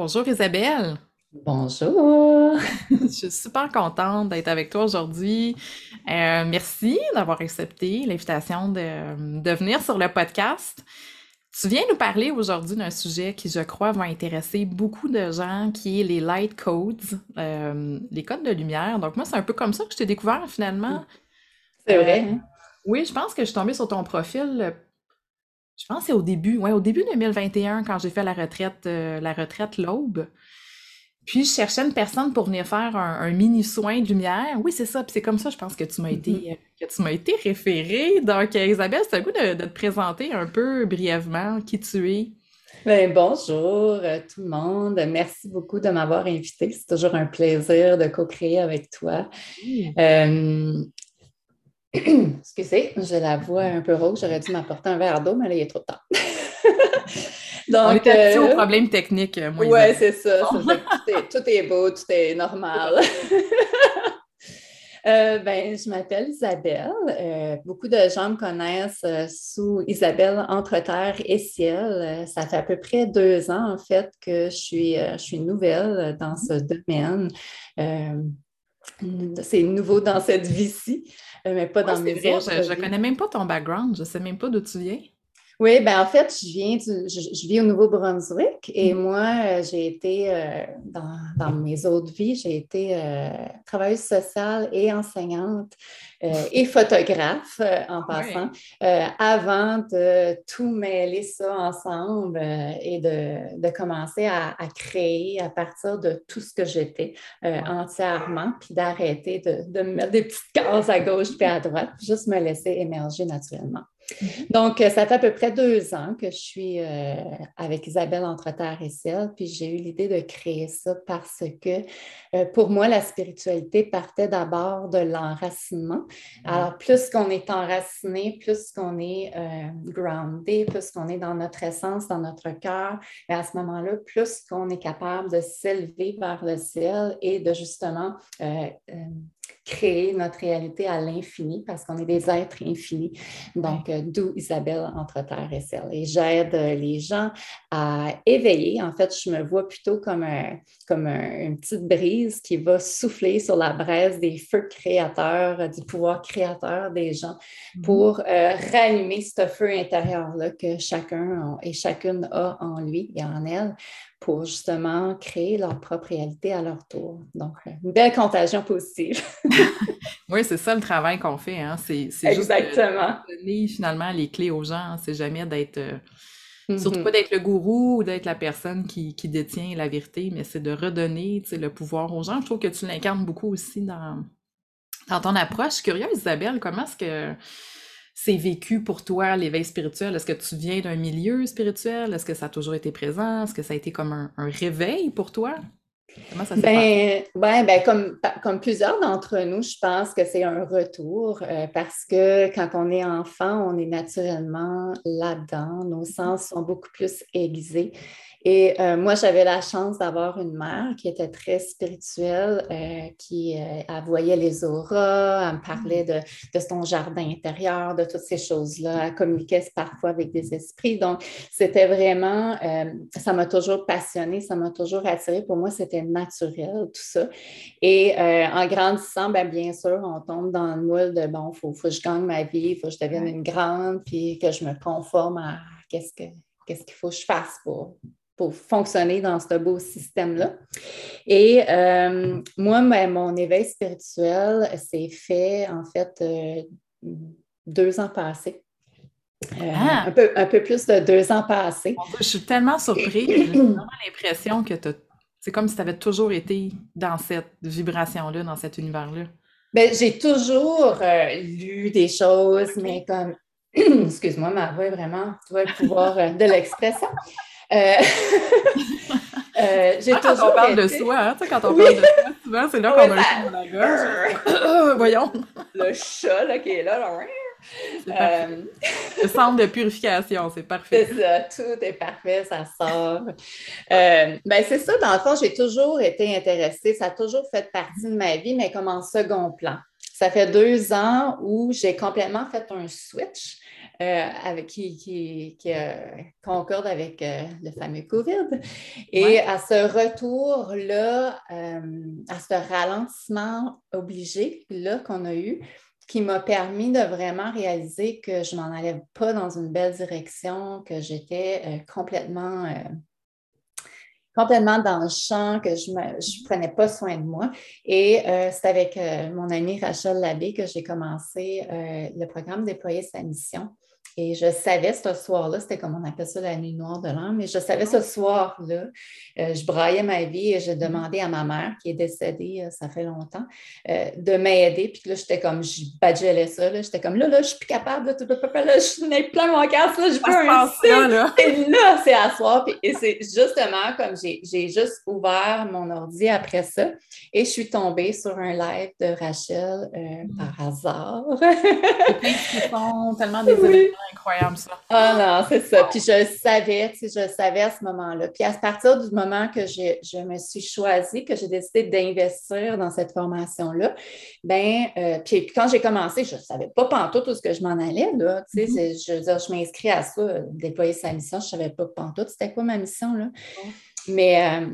Bonjour Isabelle. Bonjour. Je suis super contente d'être avec toi aujourd'hui. Euh, merci d'avoir accepté l'invitation de, de venir sur le podcast. Tu viens nous parler aujourd'hui d'un sujet qui, je crois, va intéresser beaucoup de gens, qui est les light codes, euh, les codes de lumière. Donc moi, c'est un peu comme ça que je t'ai découvert finalement. C'est vrai. Euh, oui, je pense que je suis tombée sur ton profil je pense que c'est au début, ouais, au début 2021, quand j'ai fait la retraite, euh, la retraite l'aube. Puis je cherchais une personne pour venir faire un, mini soin de lumière. Oui, c'est ça. Puis c'est comme ça, je pense que tu m'as été, mm-hmm. euh, que tu m'as été référée. Donc, euh, Isabelle, c'est un goût de, te présenter un peu brièvement qui tu es. Bien, bonjour tout le monde. Merci beaucoup de m'avoir invité. C'est toujours un plaisir de co-créer avec toi. Excusez, j'ai la voix un peu rose. J'aurais dû m'apporter un verre d'eau, mais là, il est trop tard. Donc, On est euh... au problème technique, moi. Oui, c'est ça. Tout, est, beau, tout est normal. Euh, ben, je m'appelle Isabelle. Euh, beaucoup de gens me connaissent euh, sous Isabelle Entre Terre et Ciel. ça fait à peu près deux ans, en fait, que je suis, je suis nouvelle dans ce domaine. C'est nouveau dans cette vie-ci. Euh, mais pas dans mes Je ne connais même pas ton background, je ne sais même pas d'où tu viens. Oui, ben en fait, je viens du, je, vis au Nouveau-Brunswick et mm. moi, euh, j'ai été euh, dans, mes autres vies, j'ai été travailleuse sociale et enseignante et photographe en passant, avant de tout mêler ça ensemble et de, de commencer à, à, créer à partir de tout ce que j'étais entièrement, puis d'arrêter de, de me mettre des petites cases à gauche puis à droite, juste me laisser émerger naturellement. Mhm. Donc, euh, ça fait à peu près deux ans que je suis euh, avec Isabelle entre terre et ciel, puis j'ai eu l'idée de créer ça parce que euh, pour moi, la spiritualité partait d'abord de l'enracinement. Alors, plus qu'on est enraciné, plus qu'on est groundé, plus qu'on est dans notre essence, dans notre cœur, et à ce moment-là, plus qu'on est capable de s'élever vers le ciel et de justement créer notre réalité à l'infini parce qu'on est des êtres infinis. Donc, euh, d'où Isabelle entre terre et ciel. Et j'aide euh, les gens à éveiller. En fait, je me vois plutôt comme, comme une petite brise qui va souffler sur la braise des feux créateurs, euh, du pouvoir créateur des gens mm-hmm. pour rallumer ce feu intérieur-là que chacun et chacune a en lui et en elle pour justement créer leur propre réalité à leur tour. Donc, euh, une belle contagion positive. oui, c'est ça le travail qu'on fait. Hein? C'est, juste de donner finalement les clés aux gens. Hein. C'est jamais d'être... Euh, surtout mm-hmm. pas d'être le gourou ou d'être la personne qui, détient la vérité, mais c'est de redonner le pouvoir aux gens. Je trouve que tu l'incarnes beaucoup aussi dans, dans ton approche. Je suis curieuse, Isabelle, comment est-ce que c'est vécu pour toi, l'éveil spirituel? Est-ce que tu viens d'un milieu spirituel? Est-ce que ça a toujours été présent? Est-ce que ça a été comme un, réveil pour toi? Comment ça s'est ben, ouais, ben comme, comme plusieurs d'entre nous, je pense que c'est un retour euh, parce que quand on est enfant, on est naturellement là-dedans. Nos sens sont beaucoup plus aiguisés. Et euh, moi, j'avais la chance d'avoir une mère qui était très spirituelle, euh, qui euh, voyait les auras, elle me parlait de, de, son jardin intérieur, de toutes ces choses-là. Elle communiquait parfois avec des esprits. Donc, c'était vraiment, ça m'a toujours passionnée, ça m'a toujours attirée. Pour moi, c'était naturel, tout ça. Et en grandissant, bien, bien sûr, on tombe dans le moule de, bon, il faut, faut, que je gagne ma vie, il faut que je devienne une grande, puis que je me conforme à qu'est-ce que qu'est-ce qu'il faut que je fasse pour, pour fonctionner dans ce beau système-là. Et euh, moi, mon éveil spirituel s'est fait en fait euh, deux ans passés. Euh, ah! un, peu, un peu plus de deux ans passés. Je suis tellement surprise. J'ai vraiment l'impression que c'est comme si tu avais toujours été dans cette vibration-là, dans cet univers-là. Ben, j'ai toujours lu des choses, mais comme, excuse-moi, ma voix est vraiment, tu vois, le pouvoir de l'expression. Euh, euh, j'ai ah, quand on parle de soi, hein, quand on parle de soi, souvent, c'est là qu'on a le dans la gorge. Voyons. Le chat là, qui est là. là. Euh... Le centre de purification, c'est parfait. C'est ça, tout est parfait, ça sort. Euh, ben c'est ça, dans le fond, j'ai toujours été intéressée, ça a toujours fait partie de ma vie, mais comme en second plan. Ça fait deux ans où j'ai complètement fait un switch. Avec, qui, qui, concorde avec le fameux COVID. Et à ce retour-là, à ce ralentissement obligé là qu'on a eu, qui m'a permis de vraiment réaliser que je m'en allais pas dans une belle direction, que j'étais euh, complètement, euh, complètement dans le champ, que je ne prenais pas soin de moi. Et euh, c'est avec mon amie Rachel Labbé que j'ai commencé le programme Déployer sa mission. Et je savais ce soir-là, c'était comme on appelle ça la nuit noire de l'âme, mais je savais ce soir-là, euh, je braillais ma vie et je mm-hmm. demandais à ma mère, qui est décédée, euh, ça fait longtemps, euh, de m'aider. Puis là, j'étais comme, je badgelais ça, j'étais comme, là, là, je suis plus capable, là, là je n'ai plein mon cœur, là, je veux un là. Et là, c'est à soir. et c'est justement comme j'ai juste ouvert mon ordi après ça et je suis tombée sur un live de Rachel mm-hmm. par hasard. font tellement des événements incroyable, ça. Ah non, c'est ça. Puis je savais, tu sais, je savais à ce moment-là. Puis à partir du moment que je, me suis choisie, que j'ai décidé d'investir dans cette formation-là, ben euh, puis quand j'ai commencé, je ne savais pas pantoute tout ce que je m'en allais, là. Tu sais, mm-hmm. je veux dire, je m'inscris à ça, déployer sa mission, je ne savais pas pantoute c'était quoi ma mission, là. Mais... Euh,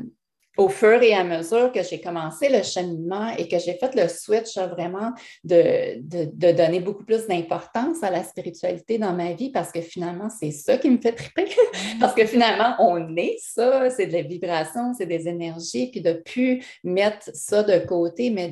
au fur et à mesure que j'ai commencé le cheminement et que j'ai fait le switch vraiment de, de, donner beaucoup plus d'importance à la spiritualité dans ma vie parce que finalement, c'est ça qui me fait triper. parce que finalement, on est ça, c'est de la vibration, c'est des énergies, puis de plus mettre ça de côté, mais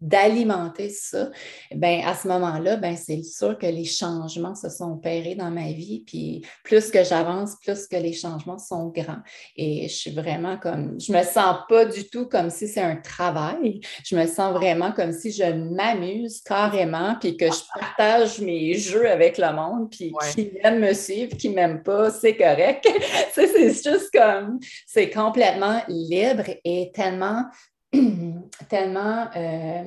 d'alimenter de, ça, ben à ce moment-là, ben c'est sûr que les changements se sont opérés dans ma vie, puis plus que j'avance, plus que les changements sont grands. Et je suis vraiment je me sens pas du tout comme si c'est un travail. Je me sens vraiment comme si je m'amuse carrément, puis que je partage mes jeux avec le monde, puis qui aime me suivre, qui m'aime pas, c'est correct. c'est juste comme, c'est complètement libre et tellement, tellement euh,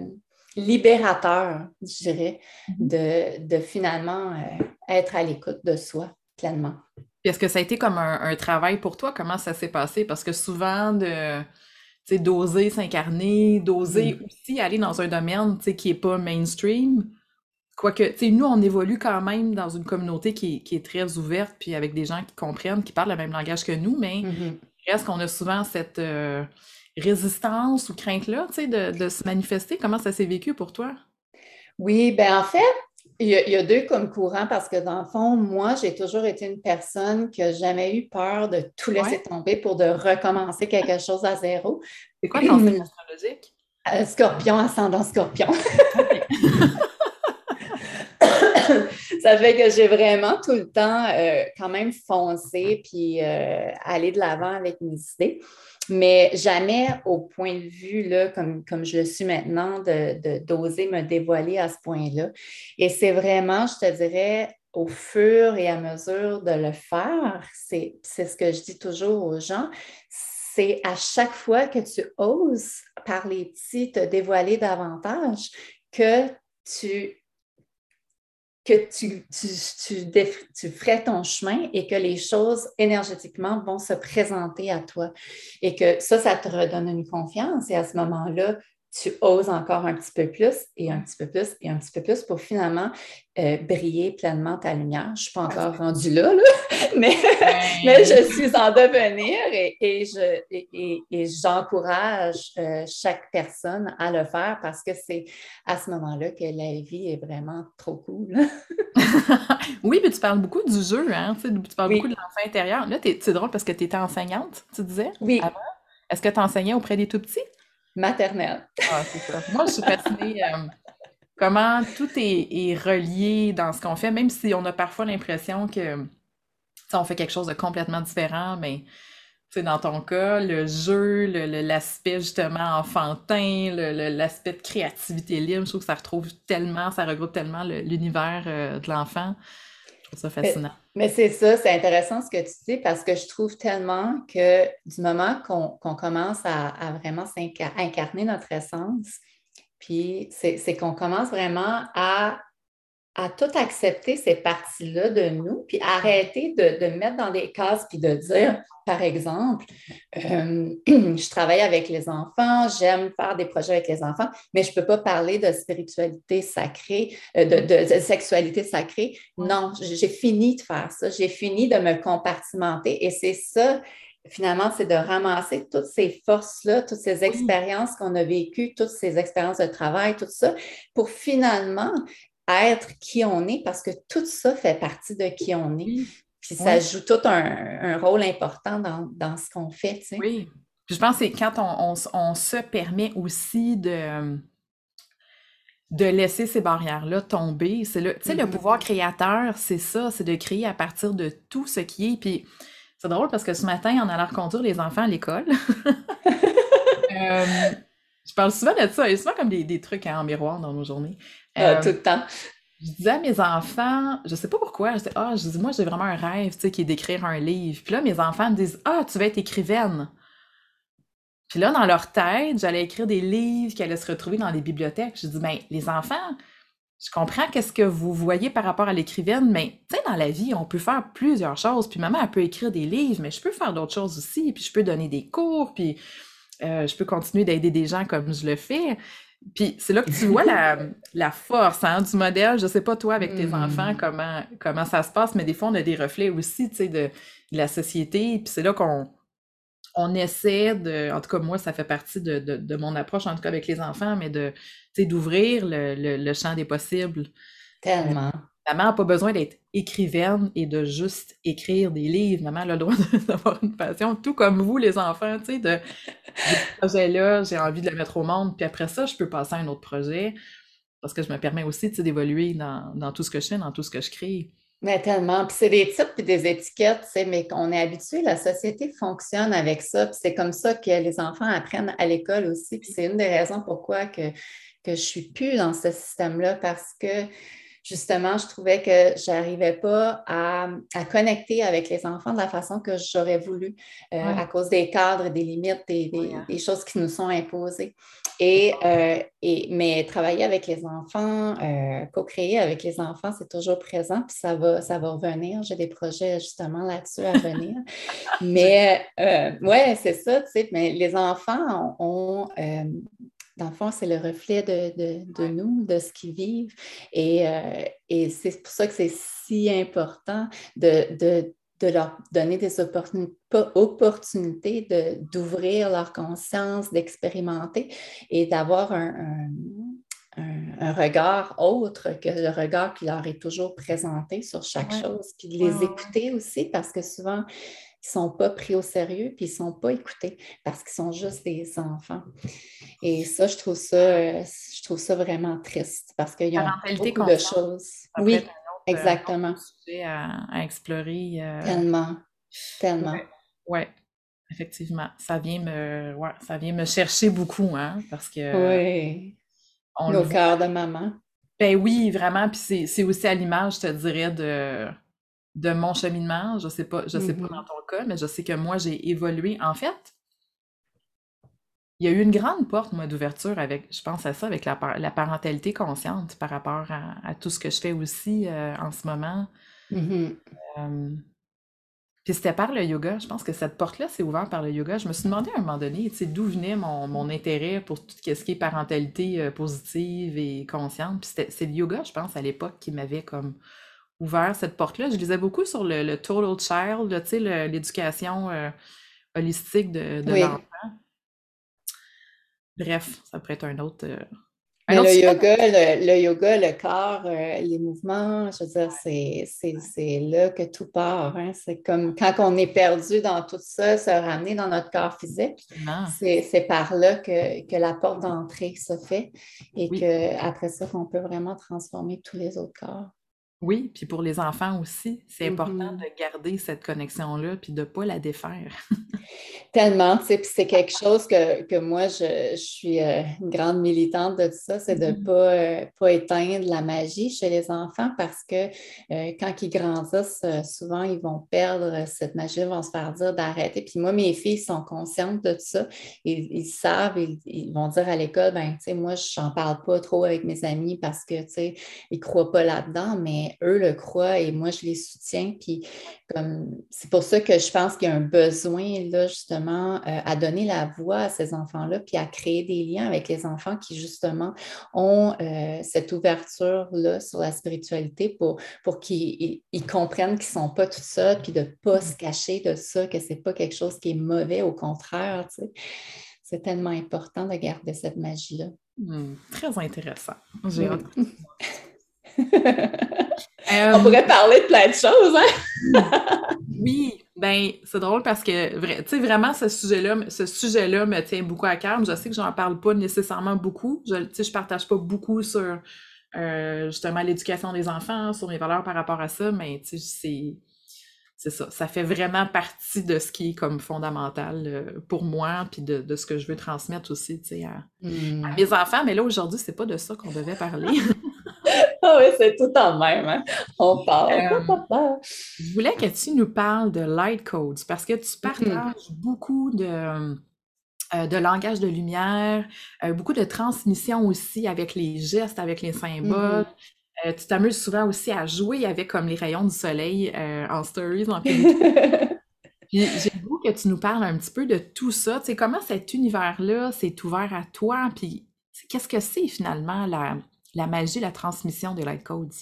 libérateur, je dirais, mm-hmm. de, finalement euh, être à l'écoute de soi pleinement. Est-ce que ça a été comme un, travail pour toi? Comment ça s'est passé? Parce que souvent, de d'oser s'incarner, d'oser aussi aller dans un domaine qui n'est pas mainstream. Quoique, nous, on évolue quand même dans une communauté qui, est très ouverte, puis avec des gens qui comprennent, qui parlent le même langage que nous, mais mm-hmm. est-ce qu'on a souvent cette euh, résistance ou crainte-là de, de se manifester. Comment ça s'est vécu pour toi? Oui, ben en fait, il y, a, deux comme courants parce que dans le fond, moi, j'ai toujours été une personne qui n'a jamais eu peur de tout laisser tomber pour de recommencer quelque chose à zéro. C'est quoi ton signe astrologique? Euh, scorpion, ascendant scorpion. ça fait que j'ai vraiment tout le temps euh, quand même foncé puis euh, aller de l'avant avec mes idées mais jamais au point de vue, là, comme, je le suis maintenant, de, d'oser me dévoiler à ce point-là. Et c'est vraiment, je te dirais, au fur et à mesure de le faire, c'est ce que je dis toujours aux gens, c'est à chaque fois que tu oses par les petits te dévoiler davantage que tu que tu, tu, ferais ton chemin et que les choses énergétiquement vont se présenter à toi. Et que ça, ça te redonne une confiance. Et à ce moment-là, tu oses encore un petit peu plus et un petit peu plus et un petit peu plus pour finalement euh, briller pleinement ta lumière. Je ne suis pas encore rendue là, mais, mais, je suis en devenir et, je, et, j'encourage euh, chaque personne à le faire parce que c'est à ce moment-là que la vie est vraiment trop cool. oui, mais tu parles beaucoup du jeu, hein? Tu, parles beaucoup de l'enfant intérieur. Là, c'est drôle parce que tu étais enseignante, tu disais? Oui. Est-ce que tu enseignais auprès des tout petits? Maternelle. Ah, c'est ça. Moi, je suis fascinée. Euh, comment tout est, relié dans ce qu'on fait, même si on a parfois l'impression que on fait quelque chose de complètement différent, mais dans ton cas, le jeu, l'aspect justement enfantin, l'aspect de créativité libre, je trouve que ça retrouve tellement, ça regroupe tellement l'univers euh, de l'enfant. Trouve ça fascinant. Mais, c'est ça, c'est intéressant ce que tu dis parce que je trouve tellement que du moment qu'on commence à, vraiment incarner notre essence, puis c'est qu'on commence vraiment à à tout accepter ces parties-là de nous, puis arrêter de, mettre dans des cases, puis de dire, par exemple, euh, je travaille avec les enfants, j'aime faire des projets avec les enfants, mais je ne peux pas parler de spiritualité sacrée, euh, de, sexualité sacrée. Non, j'ai fini de faire ça, j'ai fini de me compartimenter et c'est ça finalement, c'est de ramasser toutes ces forces-là, toutes ces expériences qu'on a vécues, toutes ces expériences de travail, tout ça, pour finalement être qui on est parce que tout ça fait partie de qui on est. Puis ça joue tout un, rôle important dans, ce qu'on fait. Tu sais. Oui. Puis je pense que c'est quand on, se permet aussi de, de laisser ces barrières-là tomber. C'est le, tu sais, le pouvoir créateur, c'est ça, c'est de créer à partir de tout ce qui est. Puis c'est drôle parce que ce matin, on allait reconduire les enfants à l'école. Euh, je parle souvent de ça, et souvent comme des, trucs en miroir dans nos journées. Ah, euh, tout le temps. Je disais à mes enfants, je sais pas pourquoi, je disais, ah, je dis, moi, j'ai vraiment un rêve, tu sais, qui est d'écrire un livre. Puis là, mes enfants me disent, ah, tu vas être écrivaine. Puis là, dans leur tête, j'allais écrire des livres qui allaient se retrouver dans des bibliothèques. Je dis, ben, les enfants, je comprends qu'est-ce que vous voyez par rapport à l'écrivaine, mais tu sais, dans la vie, on peut faire plusieurs choses. Puis maman, elle peut écrire des livres, mais je peux faire d'autres choses aussi. Puis je peux donner des cours, puis euh, je peux continuer d'aider des gens comme je le fais. Puis c'est là que tu vois la, force hein, du modèle. Je sais pas toi avec tes enfants mm. comment, comment ça se passe, mais des fois on a des reflets aussi de, de la société. Puis c'est là qu'on on essaie de, en tout cas moi ça fait partie de, mon approche en tout cas avec les enfants, mais de d'ouvrir le, champ des possibles. Tellement. Maman n'a pas besoin d'être écrivaine et de juste écrire des livres. Maman a le droit d'avoir une passion, tout comme vous, les enfants, tu sais, de, ce projet-là, j'ai envie de le mettre au monde, puis après ça, je peux passer à un autre projet, parce que je me permets aussi, d'évoluer dans, tout ce que je fais, dans tout ce que je crée. Mais tellement. Puis c'est des titres puis des étiquettes, mais qu'on est habitué, la société fonctionne avec ça. Puis c'est comme ça que les enfants apprennent à l'école aussi. Puis c'est une des raisons pourquoi que, que je suis plus dans ce système-là, parce que justement, je trouvais que je n'arrivais pas à, connecter avec les enfants de la façon que j'aurais voulu euh, à cause des cadres, des limites, des, des, choses qui nous sont imposées. Et, euh, et, mais travailler avec les enfants, euh, co-créer avec les enfants, c'est toujours présent, puis ça va, ça va revenir. J'ai des projets justement là-dessus à venir. mais ouais, c'est ça, tu sais, mais les enfants ont, dans le fond, c'est le reflet de, nous, de ce qu'ils vivent. Euh, et, c'est pour ça que c'est si important de, leur donner des opportunités, d'ouvrir leur conscience, d'expérimenter et d'avoir un, regard autre que le regard qui leur est toujours présenté sur chaque chose, puis de les écouter aussi, parce que souvent, ils ne sont pas pris au sérieux, puis ils ne sont pas écoutés parce qu'ils sont juste des enfants. Et ça, je trouve ça, je trouve ça vraiment triste parce qu'il y a beaucoup de choses. Oui, euh, exactement. à, explorer. Euh, tellement, tellement. Oui, effectivement. Ça vient me, ouais, ça vient me chercher beaucoup, hein, parce que... Oui, nos cœurs de maman. Ben oui, vraiment. Puis c'est aussi à l'image, je te dirais, de de mon cheminement. Je sais pas, je sais pas mm-hmm. dans ton cas, mais je sais que moi, j'ai évolué. En fait, il y a eu une grande porte, moi, d'ouverture avec, je pense à ça, avec la, la parentalité consciente par rapport à, tout ce que je fais aussi euh, en ce moment. Mm-hmm. Euh, puis c'était par le yoga. Je pense que cette porte-là s'est ouverte par le yoga. Je me suis demandé à un moment donné, tu sais, d'où venait mon, intérêt pour tout ce qui est parentalité euh, positive et consciente. Puis c'est le yoga, je pense, à l'époque, qui m'avait comme ouvert cette porte-là. Je lisais beaucoup sur le, Total Child, tu sais, l'éducation euh, holistique de, l'enfant. Bref, ça pourrait être un autre. Euh, le, yoga, le, yoga, le, corps, euh, les mouvements, je veux dire, c'est là que tout part. Hein. C'est comme quand on est perdu dans tout ça, se ramener dans notre corps physique. C'est par là que, que la porte d'entrée se fait et qu'après ça, on peut vraiment transformer tous les autres corps. Oui, puis pour les enfants aussi, c'est important Mhm. de garder cette connexion-là, puis de ne pas la défaire. Tellement, tu sais, puis c'est quelque chose que, que moi, je, je suis euh, une grande militante de tout ça, c'est de ne Mhm. pas, euh, pas éteindre la magie chez les enfants parce que euh, quand ils grandissent, souvent, ils vont perdre cette magie, ils vont se faire dire d'arrêter. Puis moi, mes filles sont conscientes de tout ça. Ils, ils savent, ils, ils vont dire à l'école, ben, tu sais, moi, je n'en parle pas trop avec mes amis parce que, tu sais, ils ne croient pas là-dedans, mais eux le croient et moi, je les soutiens. Puis comme, c'est pour ça que je pense qu'il y a un besoin, là, justement, euh, à donner la voix à ces enfants-là, puis à créer des liens avec les enfants qui, justement, ont euh, cette ouverture-là sur la spiritualité pour, pour qu'ils ils comprennent qu'ils ne sont pas tout seuls, puis de ne pas se cacher de ça, que ce n'est pas quelque chose qui est mauvais, au contraire, tu sais. C'est tellement important de garder cette magie-là. Hmm, très intéressant. J'ai hâte. On Euh, pourrait parler de plein de choses, hein? oui, ben c'est drôle parce que vrai, tu sais vraiment ce sujet-là, ce sujet-là me tient beaucoup à cœur. Je sais que j'en parle pas nécessairement beaucoup. Je, tu sais, je partage pas beaucoup sur euh, justement l'éducation des enfants, sur les valeurs par rapport à ça, mais tu sais, c'est c'est ça. Ça fait vraiment partie de ce qui est comme fondamental euh, pour moi, puis de, de ce que je veux transmettre aussi, tu sais, à, Mm. à mes enfants. Mais là aujourd'hui, c'est pas de ça qu'on devait parler. Ah oui, c'est tout en même, hein? On parle. Euh, Je voulais que tu nous parles de light codes parce que tu Mm-hmm. partages beaucoup de, euh, de langage de lumière, euh, beaucoup de transmission aussi avec les gestes, avec les symboles. Euh, tu t'amuses souvent aussi à jouer avec comme les rayons du soleil euh, en stories, en j'ai goût que tu nous parles un petit peu de tout ça. Tu sais, comment cet univers-là s'est ouvert à toi? Puis qu'est-ce que c'est finalement la, la magie, la transmission des light codes?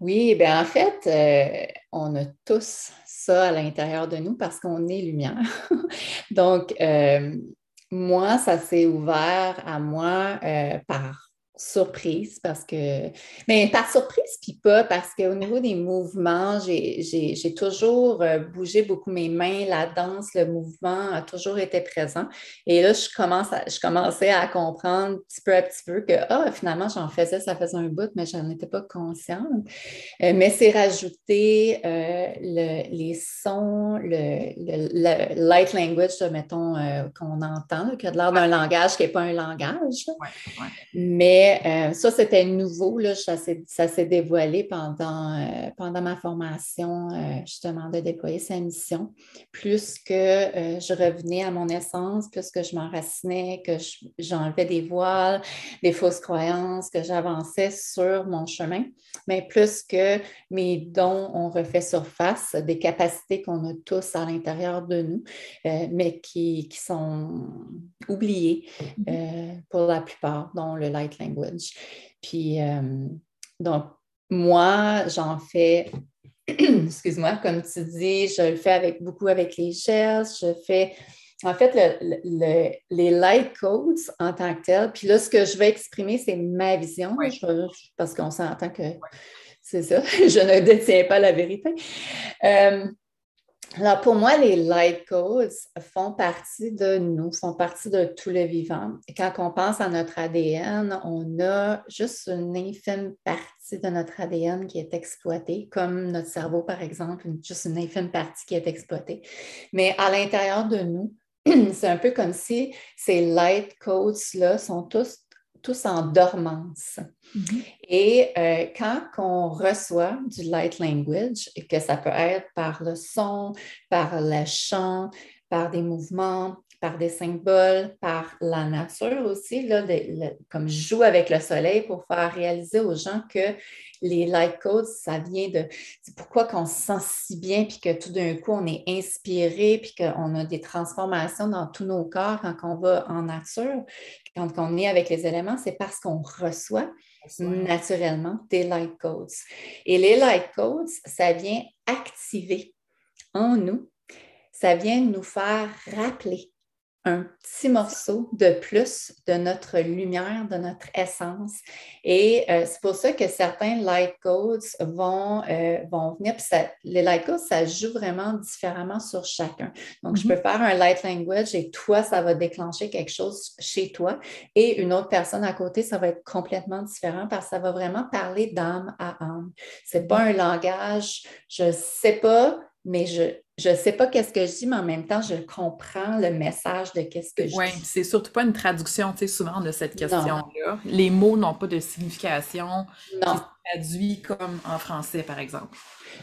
Oui, bien en fait, euh, on a tous ça à l'intérieur de nous parce qu'on est lumière. Donc, euh, moi, ça s'est ouvert à moi euh, par surprise parce que, mais par surprise, puis pas parce qu'au niveau des mouvements, j'ai toujours euh, bougé beaucoup mes mains, la danse, le mouvement a toujours été présent. Et là, je, commence à, je commençais à comprendre petit peu à petit peu que, ah, finalement, j'en faisais, ça faisait un bout, mais je n'en étais pas consciente. Euh, mais c'est rajouter euh, le, les sons, le, le, le, light language, mettons, euh, qu'on entend, qui a l'air d'un langage qui n'est pas un langage. Ouais, ouais. Mais euh, ça, c'était nouveau. Là, ça s'est dévoilé pendant, euh, pendant ma formation, euh, justement, de déployer sa mission. Plus que je revenais à mon essence, plus que je m'enracinais, que j'enlevais des voiles, des fausses croyances, que j'avançais sur mon chemin, mais plus que mes dons ont refait surface, des capacités qu'on a tous à l'intérieur de nous, mais qui, qui, sont oubliées euh, pour la plupart, dont le light language. Puis, euh, donc, moi, j'en fais, excuse-moi, comme tu dis, je le fais avec beaucoup avec les gestes, je fais, en fait, le, le, les light codes en tant que tel. Puis là, ce que je vais exprimer, c'est ma vision, Oui. je, parce qu'on s'entend que c'est ça, je ne détiens pas la vérité. Euh, alors, pour moi, les light codes font partie de nous, font partie de tout le vivant. Quand on pense à notre ADN, on a juste une infime partie de notre ADN qui est exploitée, comme notre cerveau, par exemple, juste une infime partie qui est exploitée. Mais à l'intérieur de nous, c'est un peu comme si ces light codes-là sont tous tous en dormance. Mm -hmm. Et euh, quand on reçoit du light language, et que ça peut être par le son, par le chant, par des mouvements, par des symboles, par la nature aussi, là, de, le, comme je joue avec le soleil pour faire réaliser aux gens que les light codes, ça vient de c'est pourquoi qu'on se sent si bien, puis que tout d'un coup, on est inspiré, puis qu'on a des transformations dans tous nos corps quand on va en nature, quand on est avec les éléments, c'est parce qu'on reçoit naturellement des light codes. Et les light codes, ça vient activer en nous, ça vient nous faire rappeler un petit morceau de plus de notre lumière, de notre essence. Et euh, c'est pour ça que certains light codes vont, euh, vont venir. Puis les light codes, ça joue vraiment différemment sur chacun. Donc, je peux mm-hmm. faire un light language et toi, ça va déclencher quelque chose chez toi. Et une autre personne à côté, ça va être complètement différent parce que ça va vraiment parler d'âme à âme. Ce n'est pas mm-hmm. un langage, je ne sais pas, mais je ne sais pas qu'est-ce que je dis, mais en même temps, je comprends le message de qu'est-ce que je dis. Oui, c'est surtout pas une traduction, tu sais, souvent de cette question-là. Les mots n'ont pas de signification non. Traduit comme en français, par exemple?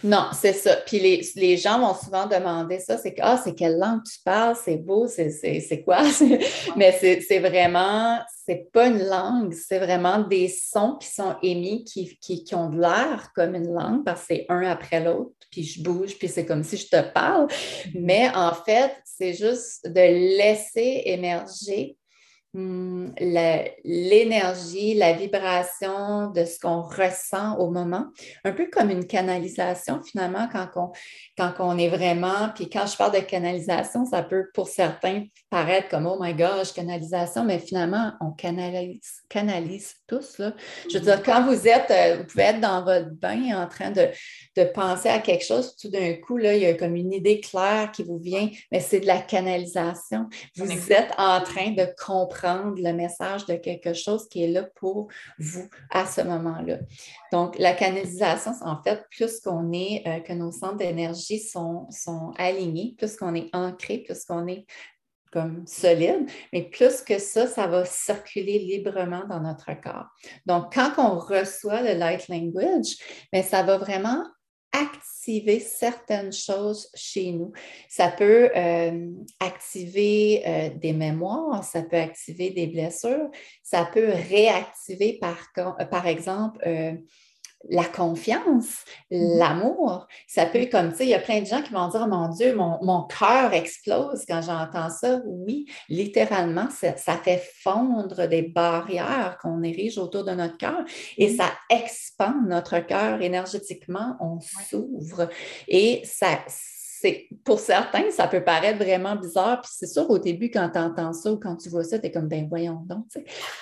Non, c'est ça. Puis les, gens vont souvent demander ça, c'est que, ah, c'est quelle langue tu parles, c'est beau, c'est quoi? Mais c'est vraiment, c'est pas une langue, c'est vraiment des sons qui sont émis, qui, qui, qui ont de l'air comme une langue, parce que c'est un après l'autre, puis je bouge, puis c'est comme si je te parle. Mm-hmm. Mais en fait, c'est juste de laisser émerger Hmm, l'énergie, la, vibration de ce qu'on ressent au moment, un peu comme une canalisation finalement quand on, quand on est vraiment, puis quand je parle de canalisation, ça peut pour certains paraître comme Oh my gosh, canalisation, mais finalement, on canalise, canalise tous. Là. Je veux dire, quand vous êtes, euh, vous pouvez être dans votre bain en train de, de penser à quelque chose, tout d'un coup, là, il y a comme une idée claire qui vous vient, mais c'est de la canalisation. Vous êtes en train de comprendre le message de quelque chose qui est là pour vous à ce moment-là. Donc, la canalisation, en fait, plus qu'on est, euh, que nos centres d'énergie sont, sont alignés, plus qu'on est ancré, plus qu'on est comme solide, mais plus que ça, ça va circuler librement dans notre corps. Donc, quand on reçoit le light language, mais ça va vraiment activer certaines choses chez nous. Ça peut euh, activer euh, des mémoires, ça peut activer des blessures, ça peut réactiver par, par exemple euh, la confiance, mm-hmm. l'amour. Ça peut, comme tu sais, il y a plein de gens qui vont dire, oh mon Dieu, mon, cœur explose quand j'entends ça. Oui, littéralement, ça, fait fondre des barrières qu'on érige autour de notre cœur et mm-hmm. ça expand notre cœur énergétiquement. On s'ouvre et ça, pour certains, ça peut paraître vraiment bizarre. Puis c'est sûr, au début, quand tu entends ça ou quand tu vois ça, tu es comme, ben voyons donc.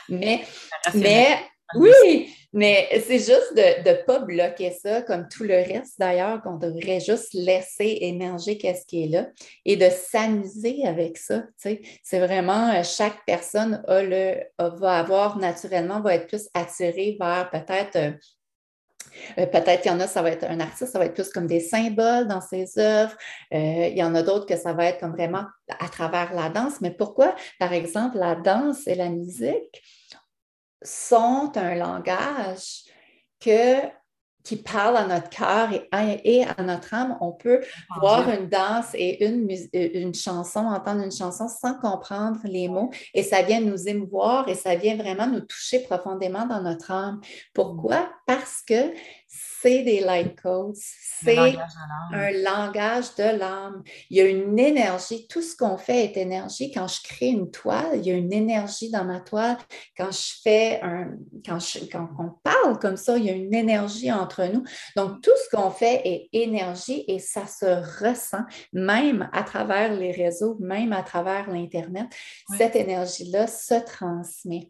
Mais, mais oui, mais c'est juste de ne pas bloquer ça comme tout le reste d'ailleurs, qu'on devrait juste laisser émerger qu'est-ce qui est là et de s'amuser avec ça. C'est vraiment, euh, chaque personne a le, va avoir naturellement, va être plus attirée vers peut-être euh, euh, Peut-être qu'il y en a, ça va être un artiste, ça va être plus comme des symboles dans ses œuvres. il y en a d'autres que ça va être comme vraiment à travers la danse. Mais pourquoi, par exemple, la danse et la musique, sont un langage que, qui parle à notre cœur et, à notre âme. On peut voir une danse et une, une chanson, entendre une chanson sans comprendre les mots et ça vient nous émouvoir et ça vient vraiment nous toucher profondément dans notre âme. Pourquoi? Parce que c'est des light codes, c'est un langage de l'âme. Il y a une énergie, tout ce qu'on fait est énergie. Quand je crée une toile, il y a une énergie dans ma toile. Quand je fais un, quand, quand on parle comme ça, il y a une énergie entre nous. Donc, tout ce qu'on fait est énergie et ça se ressent, même à travers les réseaux, même à travers l'Internet. Cette énergie-là se transmet.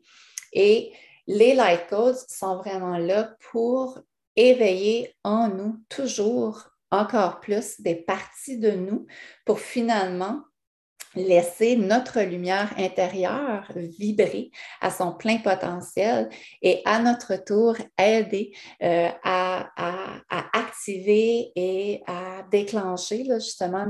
Et les light codes sont vraiment là pour éveiller en nous toujours encore plus des parties de nous pour finalement laisser notre lumière intérieure vibrer à son plein potentiel et à notre tour aider euh, à, activer et à déclencher justement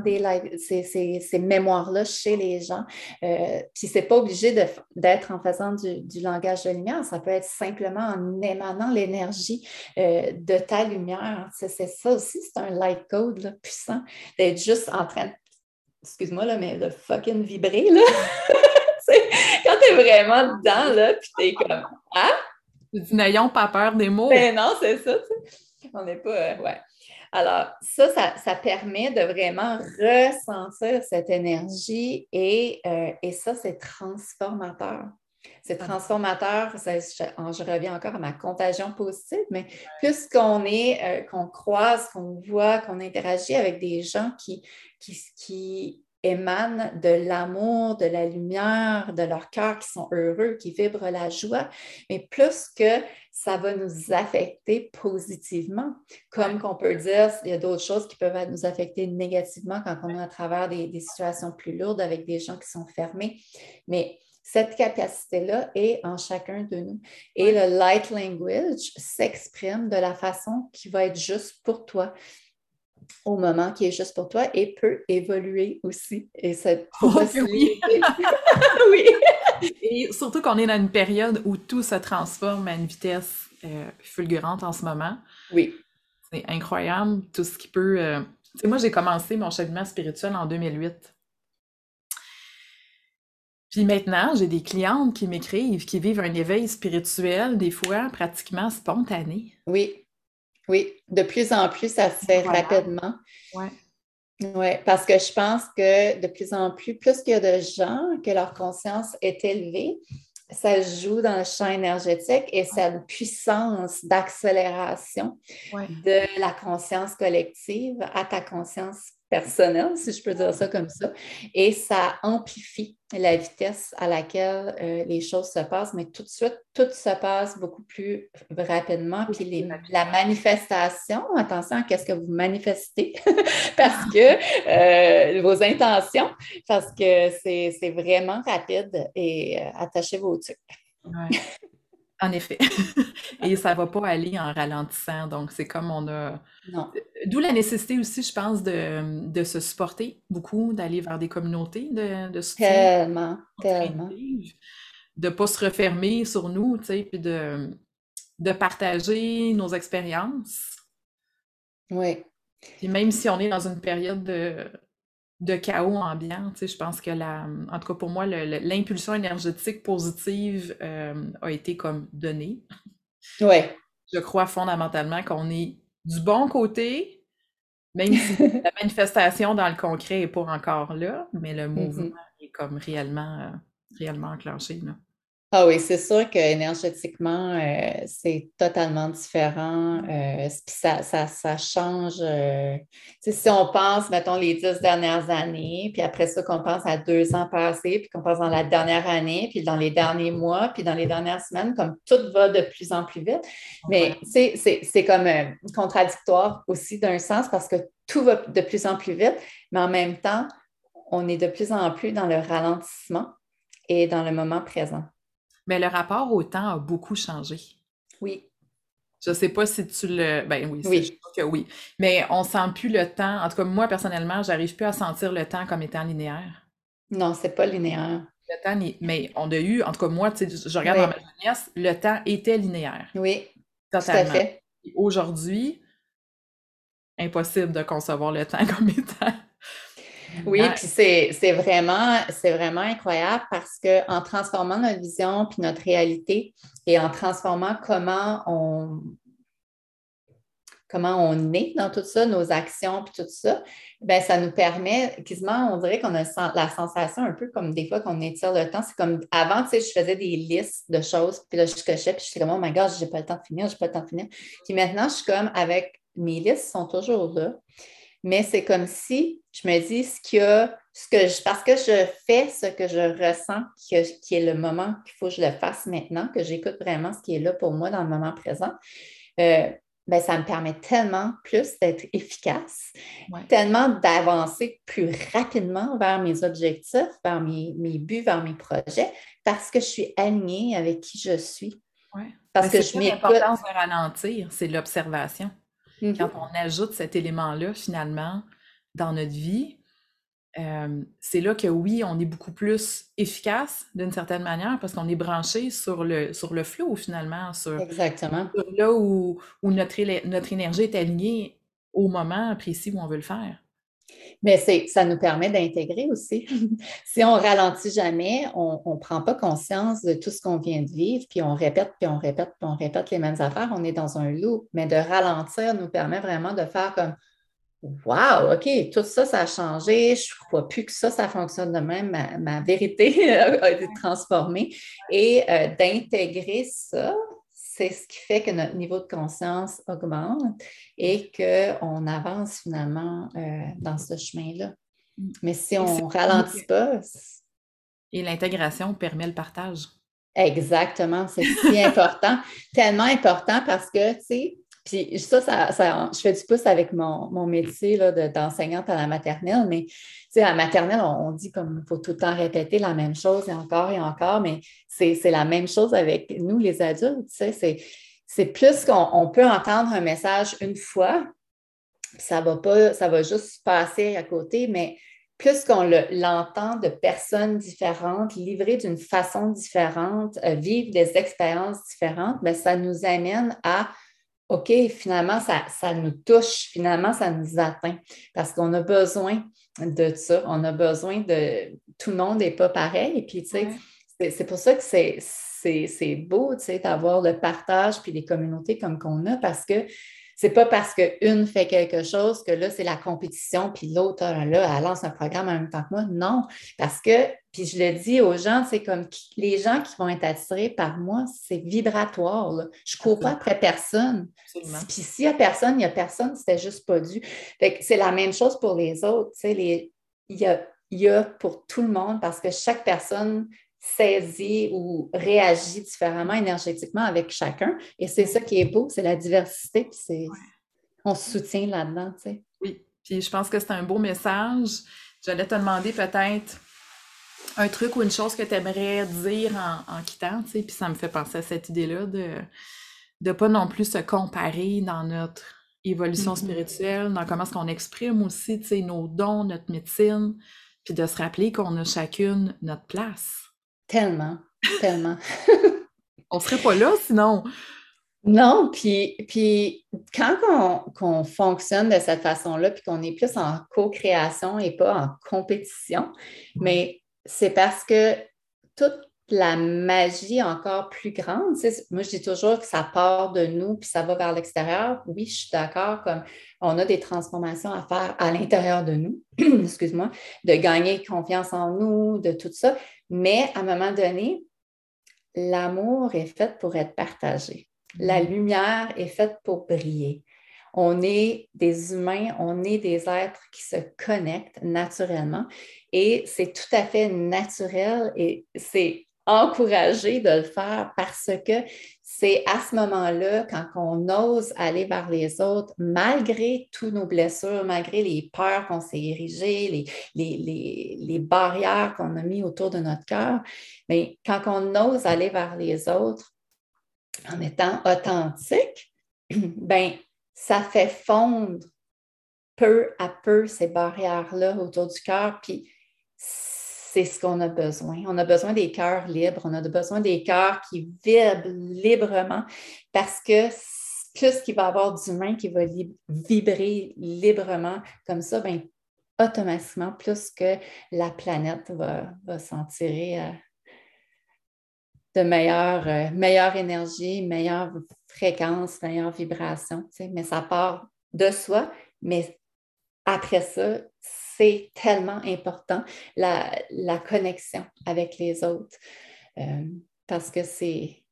ces, mémoires-là chez les gens. Euh, puis c'est pas obligé d'être en faisant du, langage de lumière, ça peut être simplement en émanant l'énergie euh, de ta lumière. C'est ça aussi, c'est un light code puissant, d'être juste en train de excuse-moi, là, mais de fucking vibrer, là. quand t'es vraiment dedans, là, puis t'es comme, hein? N'ayons pas peur des mots. Mais ben non, c'est ça, On n'est pas, euh, ouais. Alors, ça, ça, permet de vraiment ressentir cette énergie et, euh, et ça, c'est transformateur. C'est transformateur. je, reviens encore à ma contagion positive, mais plus qu'on est, euh, qu'on croise, qu'on voit, qu'on interagit avec des gens qui, qui, émanent de l'amour, de la lumière, de leur cœur, qui sont heureux, qui vibrent la joie, mais plus que ça va nous affecter positivement. Comme qu'on peut dire, il y a d'autres choses qui peuvent nous affecter négativement quand on est à travers des, des situations plus lourdes avec des gens qui sont fermés. Mais cette capacité-là est en chacun de nous. Et le light language s'exprime de la façon qui va être juste pour toi au moment qui est juste pour toi et peut évoluer aussi. Et cette oh, oui. oui. Et surtout qu'on est dans une période où tout se transforme à une vitesse euh, fulgurante en ce moment. Oui. C'est incroyable tout ce qui peut. Euh, moi, j'ai commencé mon cheminement spirituel en 2008. Puis maintenant, j'ai des clientes qui m'écrivent, qui vivent un éveil spirituel, des fois pratiquement spontané. Oui, oui, de plus en plus, ça se fait rapidement. Oui. Oui, parce que je pense que de plus en plus, plus qu'il y a de gens que leur conscience est élevée, ça joue dans le champ énergétique et c'est une puissance d'accélération de la conscience collective à ta conscience personnel, si je peux dire ça comme ça, et ça amplifie la vitesse à laquelle euh, les choses se passent, mais tout de suite, tout se passe beaucoup plus rapidement. Puis la manifestation, attention à qu'est-ce que vous manifestez, parce que euh, vos intentions, parce que c'est vraiment rapide et euh, attachez vos trucs. En effet. Et ça ne va pas aller en ralentissant. Donc, c'est comme on a. D'où la nécessité aussi, je pense, de, se supporter beaucoup, d'aller vers des communautés de, de soutien. Tellement, tellement. De ne pas se refermer sur nous, tu sais, puis de, de partager nos expériences. Oui. Puis même si on est dans une période de, de chaos ambiant. Tu sais, je pense que la, en tout cas pour moi, l'impulsion énergétique positive euh, a été comme donnée. Oui. Je crois fondamentalement qu'on est du bon côté, même si la manifestation dans le concret n'est pas encore là, mais le mouvement est comme réellement, euh, réellement enclenché. Là. Ah oui, c'est sûr qu'énergétiquement, euh, c'est totalement différent. Euh, ça, ça, change. Euh, si on pense, mettons, les dix dernières années, puis après ça, qu'on pense à deux ans passés, puis qu'on pense dans la dernière année, puis dans les derniers mois, puis dans les dernières semaines, comme tout va de plus en plus vite. Mais c'est comme contradictoire aussi d'un sens parce que tout va de plus en plus vite, mais en même temps, on est de plus en plus dans le ralentissement et dans le moment présent. Mais le rapport au temps a beaucoup changé. Oui. Je ne sais pas si tu le. Ben oui, oui. que oui. Mais on ne sent plus le temps. En tout cas, moi, personnellement, j'arrive plus à sentir le temps comme étant linéaire. Non, c'est pas linéaire. Le temps, mais on a eu, en tout cas, moi, tu sais, je regarde dans ma jeunesse, le temps était linéaire. Oui. Totalement. Tout à fait. Aujourd'hui, impossible de concevoir le temps comme étant oui, puis c'est vraiment, vraiment incroyable parce qu'en transformant notre vision puis notre réalité et en transformant comment on, comment on est dans tout ça, nos actions puis tout ça, ben ça nous permet, quasiment, on dirait qu'on a la sensation un peu comme des fois qu'on étire le temps. C'est comme avant, tu sais, je faisais des listes de choses, puis là, je cochais, puis je suis comme, oh my God, j'ai pas le temps de finir, j'ai pas le temps de finir. Puis maintenant, je suis comme avec mes listes sont toujours là mais c'est comme si je me dis ce qu'il y a, ce que je, parce que je fais ce que je ressens, qui, est le moment qu'il faut que je le fasse maintenant, que j'écoute vraiment ce qui est là pour moi dans le moment présent. Euh, ben, ça me permet tellement plus d'être efficace, tellement d'avancer plus rapidement vers mes objectifs, vers mes, buts, vers mes projets, parce que je suis alignée avec qui je suis. Parce que je m'écoute. L'importance de ralentir, c'est l'observation. Quand mm-hmm. on ajoute cet élément-là, finalement, dans notre vie, euh, c'est là que oui, on est beaucoup plus efficace d'une certaine manière parce qu'on est branché sur le, sur le flow finalement, sur, Exactement. là où, où notre, notre énergie est alignée au moment précis où on veut le faire. Mais ça nous permet d'intégrer aussi. si on ralentit jamais, on ne prend pas conscience de tout ce qu'on vient de vivre, puis on répète, puis on répète, puis on répète les mêmes affaires, on est dans un loup. Mais de ralentir nous permet vraiment de faire comme Wow, OK, tout ça, ça a changé. Je ne crois plus que ça, ça fonctionne de même. Ma, vérité a été transformée. Et euh, d'intégrer ça, c'est ce qui fait que notre niveau de conscience augmente et qu'on avance finalement euh, dans ce chemin-là. Mais si on ne ralentit pas... Et l'intégration permet le partage. Exactement, c'est si important, tellement important parce que, tu sais, puis ça, ça, je fais du pouce avec mon, métier d'enseignante à la maternelle, mais à la maternelle, on, dit comme il faut tout le temps répéter la même chose et encore et encore, mais c'est la même chose avec nous, les adultes. C'est plus qu'on peut entendre un message une fois, ça va pas, ça va juste passer à côté, mais plus qu'on l'entend de personnes différentes, livrées d'une façon différente, euh, vivre des expériences différentes, bien, ça nous amène à OK, finalement, ça, nous touche, finalement, ça nous atteint parce qu'on a besoin de ça. On a besoin de. Tout le monde n'est pas pareil. Puis, tu sais, c'est pour ça que c'est beau, tu sais, d'avoir le partage puis les communautés comme qu'on a parce que c'est pas parce qu'une fait quelque chose que là, c'est la compétition, puis l'autre, là, elle lance un programme en même temps que moi. Non, parce que, puis je le dis aux gens, c'est comme les gens qui vont être attirés par moi, c'est vibratoire. Je ne cours pas après personne. Puis s'il n'y a personne, il n'y a personne, c'était juste pas dû. c'est la même chose pour les autres. Les, il, y a, il y a pour tout le monde parce que chaque personne saisit ou réagit différemment énergétiquement avec chacun. Et c'est ça qui est beau, c'est la diversité, puis c'est, on se soutient là-dedans, tu sais. Oui, puis je pense que c'est un beau message. J'allais te demander peut-être un truc ou une chose que tu aimerais dire en, quittant, tu sais, puis ça me fait penser à cette idée-là de ne pas non plus se comparer dans notre évolution mm-hmm. spirituelle, dans comment est-ce qu'on exprime aussi, tu sais, nos dons, notre médecine, puis de se rappeler qu'on a chacune notre place. Tellement, tellement. on serait pas là sinon. Non, puis, puis quand on, fonctionne de cette façon-là, puis qu'on est plus en co-création et pas en compétition, mais c'est parce que toute la magie encore plus grande, moi je dis toujours que ça part de nous, puis ça va vers l'extérieur. Oui, je suis d'accord, comme on a des transformations à faire à l'intérieur de nous, excuse-moi, de gagner confiance en nous, de tout ça, mais à un moment donné, l'amour est fait pour être partagé. La mm-hmm. lumière est faite pour briller. On est des humains, on est des êtres qui se connectent naturellement et c'est tout à fait naturel et c'est encouragé de le faire parce que c'est à ce moment-là, quand on ose aller vers les autres, malgré toutes nos blessures, malgré les peurs qu'on s'est érigées, les, barrières qu'on a mis autour de notre cœur, mais quand on ose aller vers les autres en étant authentique, ben ça fait fondre peu à peu ces barrières-là autour du cœur, puis c'est ce qu'on a besoin. On a besoin des cœurs libres, on a besoin des cœurs qui vibrent librement parce que plus qu'il va y avoir d'humains qui va vibrer librement comme ça, ben, automatiquement, plus que la planète va, s'en tirer euh, de meilleure, euh, meilleure énergie, meilleure fréquence, meilleure vibration. Mais ça part de soi, mais après ça, c'est tellement important, la, connexion avec les autres, euh, parce que c'est,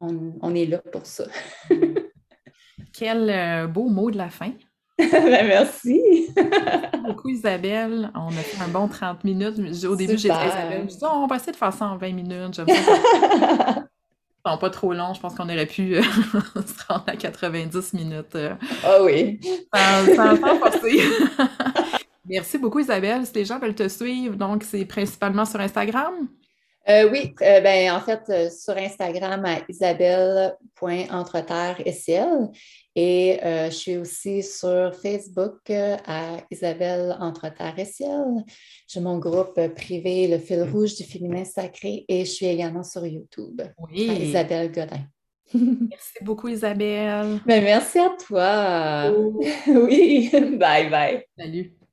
on, est là pour ça. Quel euh, beau mot de la fin. Ben, merci. merci beaucoup, Isabelle. On a fait un bon 30 minutes. Au début, j'ai dit Isabelle, je on va essayer de faire ça en 20 minutes. J'aime ça. Non, pas trop long. Je pense qu'on aurait pu euh, se rendre à 90 minutes. Ah oui. Sans, sans passer. Merci beaucoup, Isabelle. Si les gens veulent te suivre, donc c'est principalement sur Instagram? Euh, oui, euh, ben, en fait, euh, sur Instagram à isabelle.entreterre et je suis aussi sur Facebook à Isabelle Entreterre J'ai mon groupe privé Le fil rouge du féminin sacré et je suis également sur YouTube oui. à Isabelle Godin. Merci beaucoup, Isabelle. Ben, merci à toi. Oh. oui, bye bye. Salut.